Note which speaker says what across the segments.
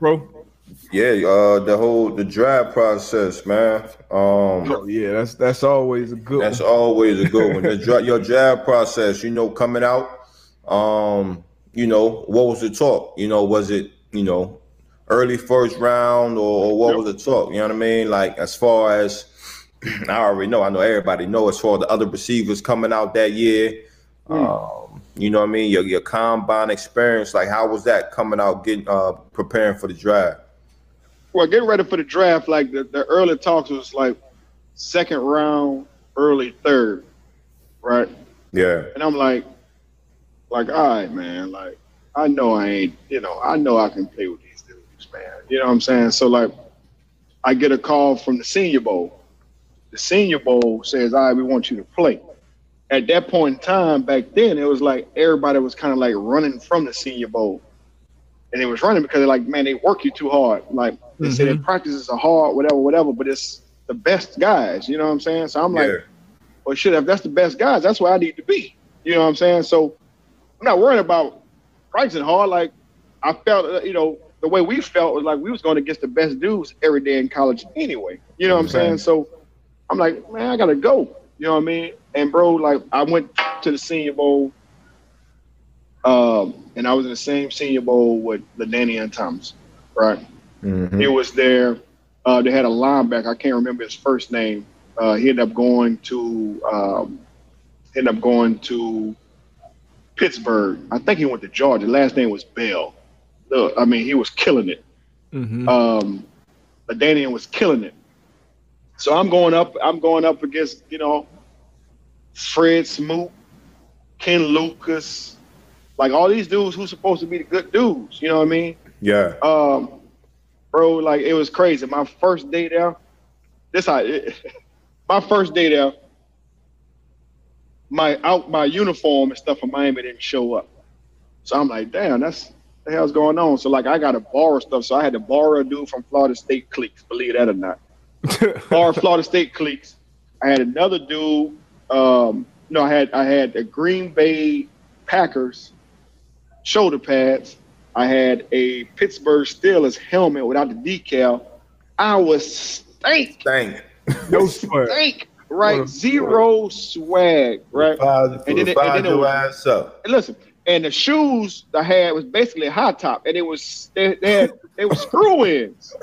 Speaker 1: Um. Yeah, uh, the whole the draft process, man. Um,
Speaker 2: oh, yeah, that's that's always a good.
Speaker 1: That's
Speaker 2: one.
Speaker 1: always a good one. The dra- your draft process, you know, coming out. Um, you know, what was the talk? You know, was it you know early first round or, or what yep. was the talk? You know what I mean? Like as far as I already know, I know everybody know as far as the other receivers coming out that year. Mm. Um, you know what I mean? Your your combine experience, like how was that coming out, getting uh preparing for the draft?
Speaker 3: Well, getting ready for the draft, like the, the early talks was like second round, early third, right?
Speaker 1: Yeah.
Speaker 3: And I'm like, like, all right, man, like I know I ain't, you know, I know I can play with these dudes, man. You know what I'm saying? So like I get a call from the senior bowl. The senior bowl says, all right, we want you to play at that point in time back then, it was like everybody was kind of like running from the Senior Bowl, and they was running because they're like, man, they work you too hard. Like they mm-hmm. say, their practices are hard, whatever, whatever. But it's the best guys. You know what I'm saying? So I'm yeah. like, well, shit, if that's the best guys, that's where I need to be. You know what I'm saying? So I'm not worrying about practicing hard. Like I felt, uh, you know, the way we felt was like we was going against the best dudes every day in college anyway. You know what I'm saying? So I'm like, man, I gotta go. You know what I mean? And bro, like I went to the Senior Bowl, um, and I was in the same Senior Bowl with LaDainian Tomlinson, right? Mm-hmm. He was there. Uh, they had a linebacker. I can't remember his first name. Uh, he ended up going to um, ended up going to Pittsburgh. I think he went to Georgia. Last name was Bell. Look, I mean, he was killing it. Mm-hmm. Um, LaDainian was killing it. So I'm going up. I'm going up against you know Fred Smoot, Ken Lucas, like all these dudes who's supposed to be the good dudes. You know what I mean?
Speaker 1: Yeah.
Speaker 3: Um, bro, like it was crazy. My first day there, this I, it, my first day there, my out my uniform and stuff from Miami didn't show up. So I'm like, damn, that's the hell's going on. So like I gotta borrow stuff. So I had to borrow a dude from Florida State Cliques, believe that or not. borrow Florida State Cliques. I had another dude um, no, I had I had the Green Bay Packers shoulder pads. I had a Pittsburgh Steelers helmet without the decal. I was stank.
Speaker 1: Stank.
Speaker 3: No stank. Right. Zero swag. Right.
Speaker 1: and then, it, and then it was, up.
Speaker 3: And listen, and the shoes I had was basically a high top, and it was they, they had they were screw ins.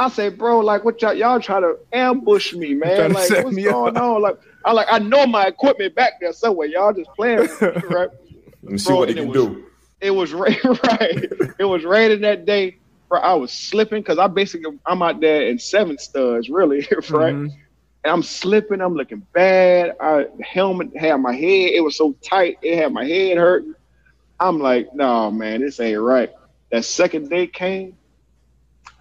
Speaker 3: I say, bro, like what y'all y'all try to ambush me, man? Like what's going up. on? Like I like I know my equipment back there somewhere. Y'all just playing me, right?
Speaker 1: Let me see bro, what he can
Speaker 3: was,
Speaker 1: do.
Speaker 3: It was right. it was raining that day. Bro, I was slipping because I basically I'm out there in seven studs, really, right? Mm-hmm. And I'm slipping. I'm looking bad. I helmet had my head. It was so tight. It had my head hurting. I'm like, no, man, this ain't right. That second day came.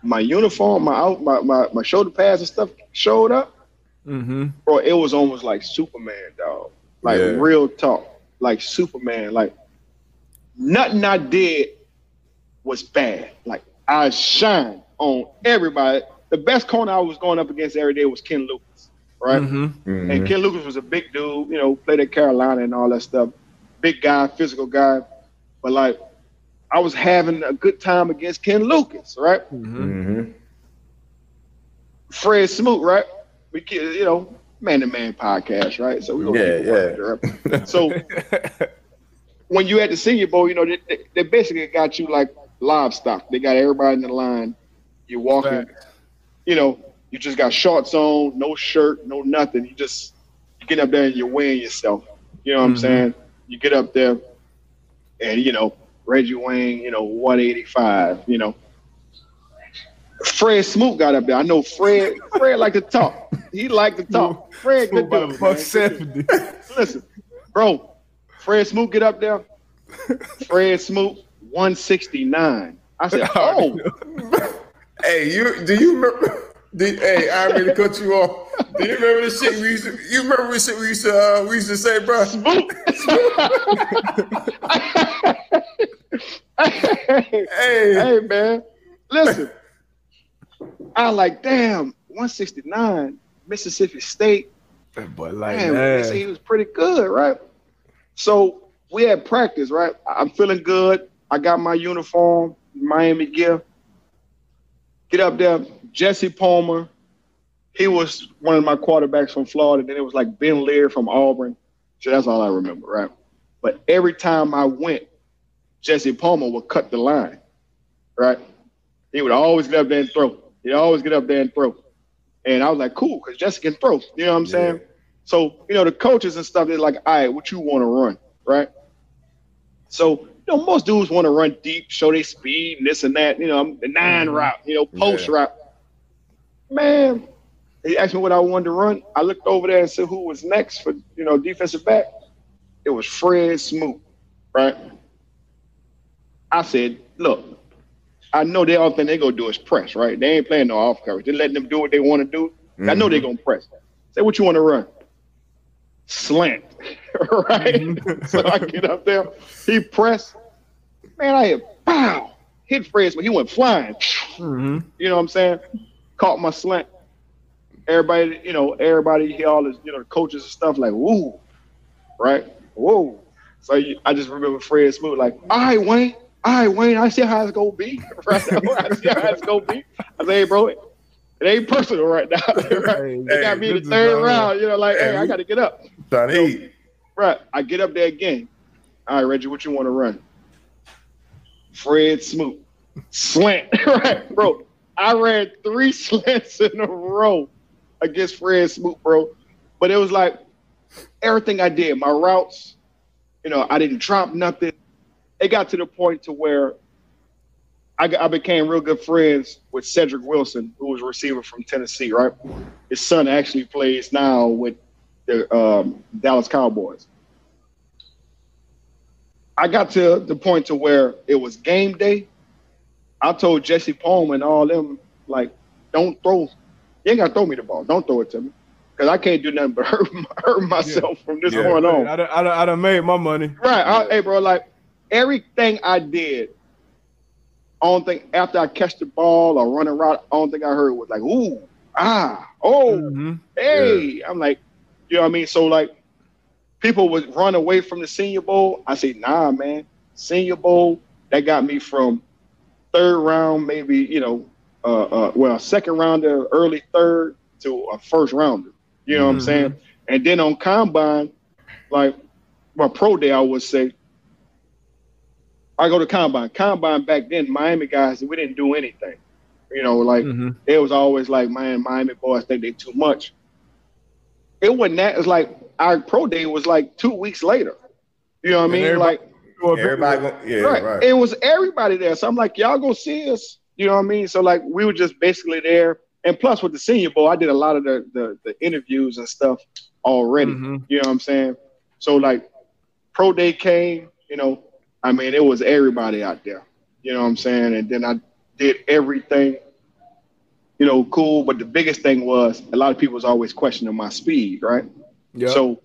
Speaker 3: My uniform, my out, my, my, my shoulder pads and stuff showed up.
Speaker 2: Mm-hmm.
Speaker 3: Bro, it was almost like Superman, dog. Like yeah. real talk, like Superman. Like nothing I did was bad. Like I shine on everybody. The best corner I was going up against every day was Ken Lucas, right? Mm-hmm. Mm-hmm. And Ken Lucas was a big dude, you know, played at Carolina and all that stuff. Big guy, physical guy. But like, I was having a good time against Ken Lucas, right?
Speaker 1: Mm-hmm.
Speaker 3: Fred Smoot, right? We, you know, man to man podcast, right? So we
Speaker 1: yeah,
Speaker 3: yeah. So when you at the Senior Bowl, you know, they, they, basically got you like livestock. They got everybody in the line. You're walking, you know, you just got shorts on, no shirt, no nothing. You just you get up there and you're weighing yourself. You know what mm-hmm. I'm saying? You get up there, and you know Reggie Wayne, you know 185, you know. Fred Smoot got up there. I know Fred. Fred like to talk. He like to talk. Fred good dude. Buck seventy. Listen, bro. Fred Smoot get up there. Fred Smoot 169. I said, oh.
Speaker 1: hey, you do you remember? Did, hey, I already cut you off. Do you remember the shit we used to? You remember the shit we used to? Uh, we used to say, bro.
Speaker 3: Hey, hey, man, listen. I like, damn, 169, Mississippi State.
Speaker 2: Boy like man, man.
Speaker 3: he was pretty good, right? So we had practice, right? I'm feeling good. I got my uniform, Miami gear. Get up there, Jesse Palmer. He was one of my quarterbacks from Florida. Then it was like Ben Leard from Auburn. So that's all I remember, right? But every time I went, Jesse Palmer would cut the line, right? He would always get up there and throw. He'd always get up there and throw. And I was like, cool, because Jesse can throw. You know what I'm yeah. saying? So, you know, the coaches and stuff, they're like, all right, what you want to run, right? So, you know, most dudes want to run deep, show their speed and this and that, you know, the 9 mm-hmm. route, you know, post yeah. route. Man, he asked me what I wanted to run. I looked over there and said who was next for, you know, defensive back. It was Fred Smoot, right? I said, look, I know they all think they're gonna do is press, right? They ain't playing no off coverage. They're letting them do what they want to do. Mm-hmm. I know they're mm-hmm. gonna press. Say what you want to run. Slant. right? Mm-hmm. so I get up there. He pressed. Man, I hit pow. Hit Fred, but he went flying. Mm-hmm. You know what I'm saying? Caught my slant. Everybody, you know, everybody here, all this, you know, coaches and stuff like, woo, right? Whoa. So I just remember Fred Smoot like, all right, Wayne, all right, Wayne, I see how it's gonna be. I see how it's gonna be. I say, hey, bro, it ain't personal right now. right? They got me in the third round. You know, like, hey, hey I got to get up.
Speaker 1: So,
Speaker 3: right. I get up there again. All right, Reggie, what you want to run? Fred Smoot. Slant. right, bro. I ran three slants in a row against Fred Smoot, bro. But it was like everything I did, my routes, you know, I didn't drop nothing it got to the point to where I, I, became real good friends with Cedric Wilson, who was a receiver from Tennessee, right? His son actually plays now with the um, Dallas Cowboys. I got to the point to where it was game day. I told Jesse Palmer and all them, like, don't throw, you ain't got to throw me the ball. Don't throw it to me. Because I can't do nothing but hurt, hurt myself yeah. from this yeah. point on.
Speaker 2: I done, I, done, I done made my money.
Speaker 3: Right. I, hey, bro, like, everything I did, I don't think after I catch the ball or run around, I don't think I heard was like, ooh, ah, oh, mm-hmm. hey. Yeah. I'm like, you know what I mean? So like people would run away from the senior bowl. I say, nah, man, senior bowl, that got me from third round, maybe, you know, uh, uh well, second rounder, early third to a first rounder. You know mm-hmm. what I'm mm-hmm. saying? And then on combine, like my pro day, I would say, I go to combine. Combine back then, Miami guys, we didn't do anything. You know, like mm-hmm. it was always like, man, Miami boys think they too much. It wasn't that. It's like our pro day was like two weeks later. You know what I mean? Like
Speaker 1: everybody, go, yeah, right. right.
Speaker 3: It was everybody there. So I'm like, y'all go see us. You know what I mean? So like we were just basically there. And plus with the senior bowl, I did a lot of the the, the interviews and stuff already. Mm-hmm. You know what I'm saying? So like pro day came, you know, I mean, it was everybody out there. You know what I'm saying? And then I did everything, you know, cool. But the biggest thing was a lot of people was always questioning my speed, right? Yeah. So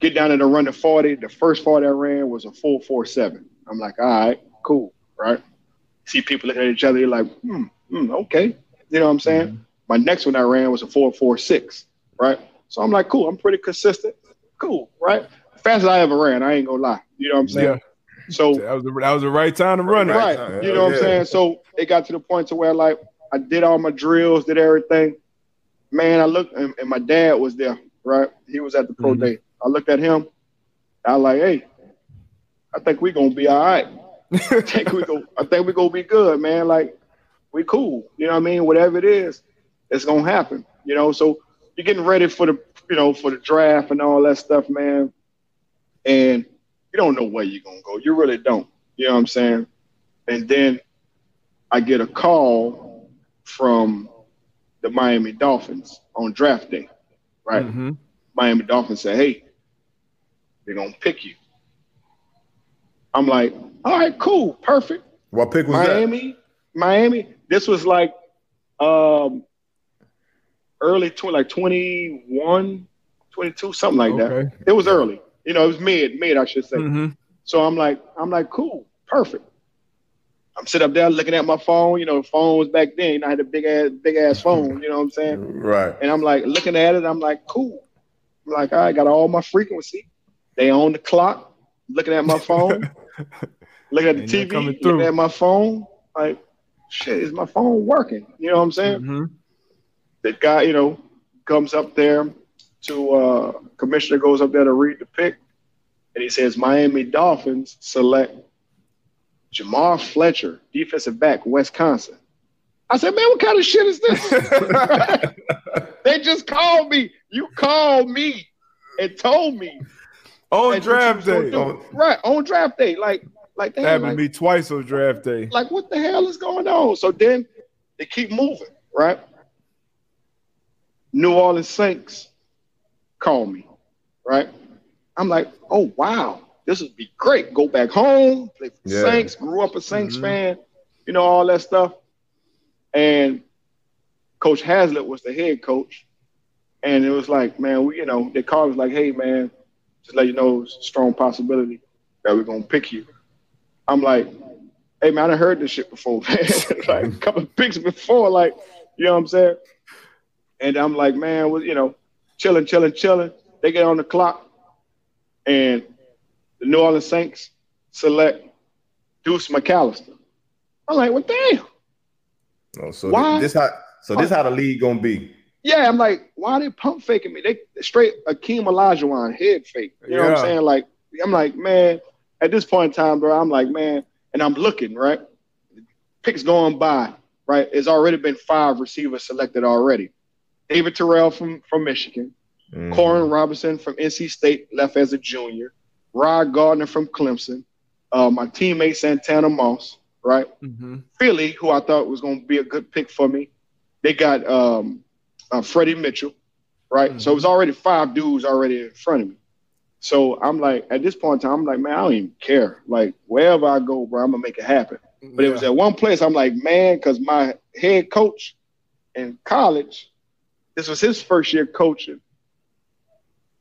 Speaker 3: get down to the run to 40. The first 40 I ran was a 447. I'm like, all right, cool, right? See people looking at each other, you're like, hmm, hmm okay. You know what I'm saying? Mm-hmm. My next one I ran was a 446, right? So I'm like, cool, I'm pretty consistent. Cool, right? Fastest I ever ran, I ain't gonna lie. You know what I'm saying? Yeah. So
Speaker 2: that was the, that was the right time to run
Speaker 3: right.
Speaker 2: it.
Speaker 3: You know what I'm saying? So it got to the point to where like I did all my drills, did everything. Man, I looked and, and my dad was there, right? He was at the pro mm-hmm. day. I looked at him. I was like, hey, I think we're gonna be all right. I think we go I think we're gonna be good, man. Like we cool. You know what I mean? Whatever it is, it's gonna happen. You know, so you're getting ready for the you know, for the draft and all that stuff, man. And you don't know where you're gonna go. You really don't. You know what I'm saying? And then I get a call from the Miami Dolphins on draft day, right? Mm-hmm. Miami Dolphins say, "Hey, they're gonna pick you." I'm like, "All right, cool, perfect."
Speaker 1: What pick was
Speaker 3: Miami,
Speaker 1: that?
Speaker 3: Miami. This was like um early tw- like 21, 22, something like okay. that. It was early. You know, it was mid, mid, I should say. Mm-hmm. So I'm like, I'm like, cool, perfect. I'm sitting up there looking at my phone. You know, phones back then. You know, I had a big ass, big ass phone. You know what I'm saying?
Speaker 1: Right.
Speaker 3: And I'm like looking at it. I'm like, cool. I'm like, I got all my frequency. They on the clock. Looking at my phone. looking at the
Speaker 2: And
Speaker 3: TV,
Speaker 2: coming through.
Speaker 3: looking at my phone, like, shit, is my phone working? You know what I'm saying?
Speaker 2: Mhm.
Speaker 3: The guy, you know, comes up there to uh commissioner goes up there to read the pick, and he says Miami Dolphins select Jamar Fletcher, defensive back, Wisconsin. I said, man, what kind of shit is this? they just called me. You called me and told me
Speaker 2: On draft day.
Speaker 3: it. right on draft day. Like, like damn,
Speaker 2: Happened
Speaker 3: like,
Speaker 2: to me twice on draft day.
Speaker 3: like what the hell is going on? So then they keep moving, right? New Orleans Saints call me, right? I'm like, oh wow, this would be great. Go back home, play for the
Speaker 1: Yeah.
Speaker 3: Saints, grew up a Saints
Speaker 2: Mhm.
Speaker 3: fan, you know, all that stuff. And Coach Haslett was the head coach. And it was like, man, we, you know, they called us like, hey man, just let you know it's a strong possibility that we're gonna pick you. I'm like, hey man, I done heard this shit before, man. like a couple of picks before, like, you know what I'm saying? And I'm like, man, well, you know, chilling, chilling, chilling. They get on the clock, and the New Orleans Saints select Deuce McAllister. I'm like, well, damn.
Speaker 1: Oh, so
Speaker 3: Why?
Speaker 1: this how so this how the league gonna be.
Speaker 3: Yeah, I'm like, why they pump faking me? They straight Akeem Olajuwon head fake. You know what I'm saying? Like, I'm like, man, at this point in time, bro, I'm like, man, and I'm looking, right? Picks going by, right? It's already been five receivers selected already. David Terrell from, from Michigan,
Speaker 1: Mhm.
Speaker 3: Koren Robinson from NC State, left as a junior, Rod Gardner from Clemson, uh, my teammate Santana Moss, right?
Speaker 2: Mhm.
Speaker 3: Philly, who I thought was going to be a good pick for me. They got um, uh, Freddie Mitchell, right? So it was already five dudes already in front of me. So I'm like, at this point in time, I'm like, man, I don't even care. Like wherever I go, bro, I'm gonna make it happen. But it was at one place, I'm like, man, because my head coach in college, this was his first year coaching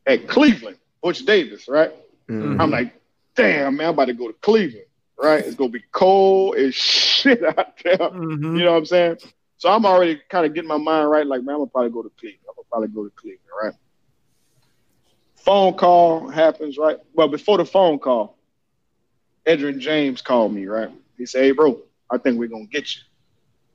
Speaker 3: at Cleveland, Butch Davis, right?
Speaker 1: Mhm.
Speaker 3: I'm like, damn, man, I'm about to go to Cleveland, right? It's gonna be cold as shit out there.
Speaker 2: Mhm.
Speaker 3: You know what I'm saying? So I'm already kind of getting my mind right. Like, man, I'm gonna probably go to Cleveland. I'm gonna probably go to Cleveland, right? Phone call happens, right? Well, before the phone call, Edgerrin James called me, right? He said, "Hey, bro, I think we're gonna get you."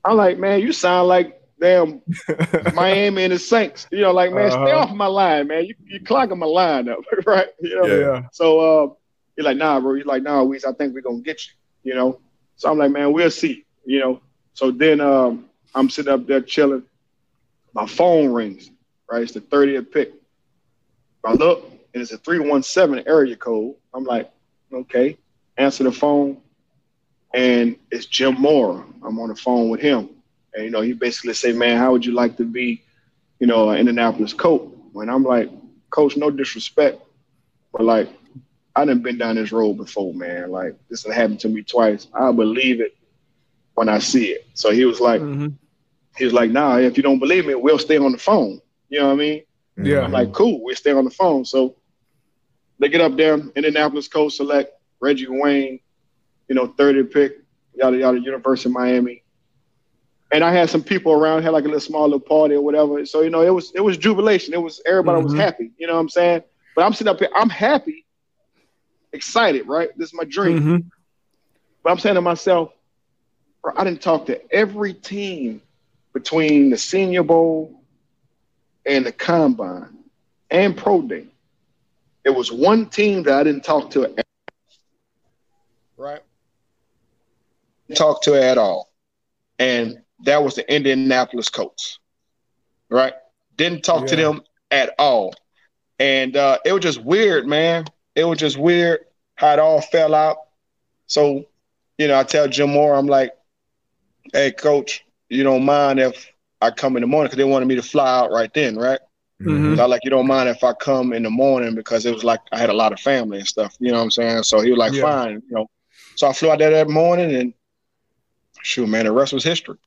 Speaker 3: I'm like, man, you sound like damn Miami and the Saints. You know, like, man, stay
Speaker 2: Uh-huh.
Speaker 3: off my line, man. You you clogging my line up, right? You know,
Speaker 1: Yeah.
Speaker 3: so uh, he's like, nah, bro. You're like, nah, Weez, I think we're gonna get you. You know. So I'm like, man, we'll see. You know. So then um, I'm sitting up there chilling. My phone rings. Right, it's the 30th pick. I look, and it's a 317 area code. I'm like, okay. Answer the phone, and it's Jim Mora. I'm on the phone with him, and you know, he basically say, man, how would you like to be, you know, an Indianapolis coach? When I'm like, coach, no disrespect, but like, I done been down this road before, man. Like this has happened to me twice. I believe it when I see it. So he was like,
Speaker 2: Mhm.
Speaker 3: he was like, nah, if you don't believe me, we'll stay on the phone. You know what I mean?
Speaker 2: Yeah.
Speaker 3: I'm like, cool, we'll stay on the phone. So they get up there, Indianapolis Colts select Reggie Wayne, you know, 30 pick, yada yada, University of Miami. And I had some people around, had like a little small little party or whatever. So, you know, it was it was jubilation. It was everybody was
Speaker 2: Mhm.
Speaker 3: happy. You know what I'm saying? But I'm sitting up here, I'm happy, excited, right? This is my dream.
Speaker 2: Mhm.
Speaker 3: But I'm saying to myself, bro, I didn't talk to every team between the Senior Bowl and the Combine and Pro Day. It was one team that I didn't talk to. At, right? Talk to at all, and that was the Indianapolis Colts. Right? Didn't talk to them at all, and uh, it was just weird, man. It was just weird how it all fell out. So, you know, I tell Jim Mora, I'm like, hey, coach, you don't mind if I come in the morning because they wanted me to fly out right then, right?
Speaker 2: Mhm.
Speaker 3: So I like, you don't mind if I come in the morning because it was like I had a lot of family and stuff, you know what I'm saying? So he was like,
Speaker 2: Yeah.
Speaker 3: fine, you know. So I flew out there that morning and shoot, man, the rest was history.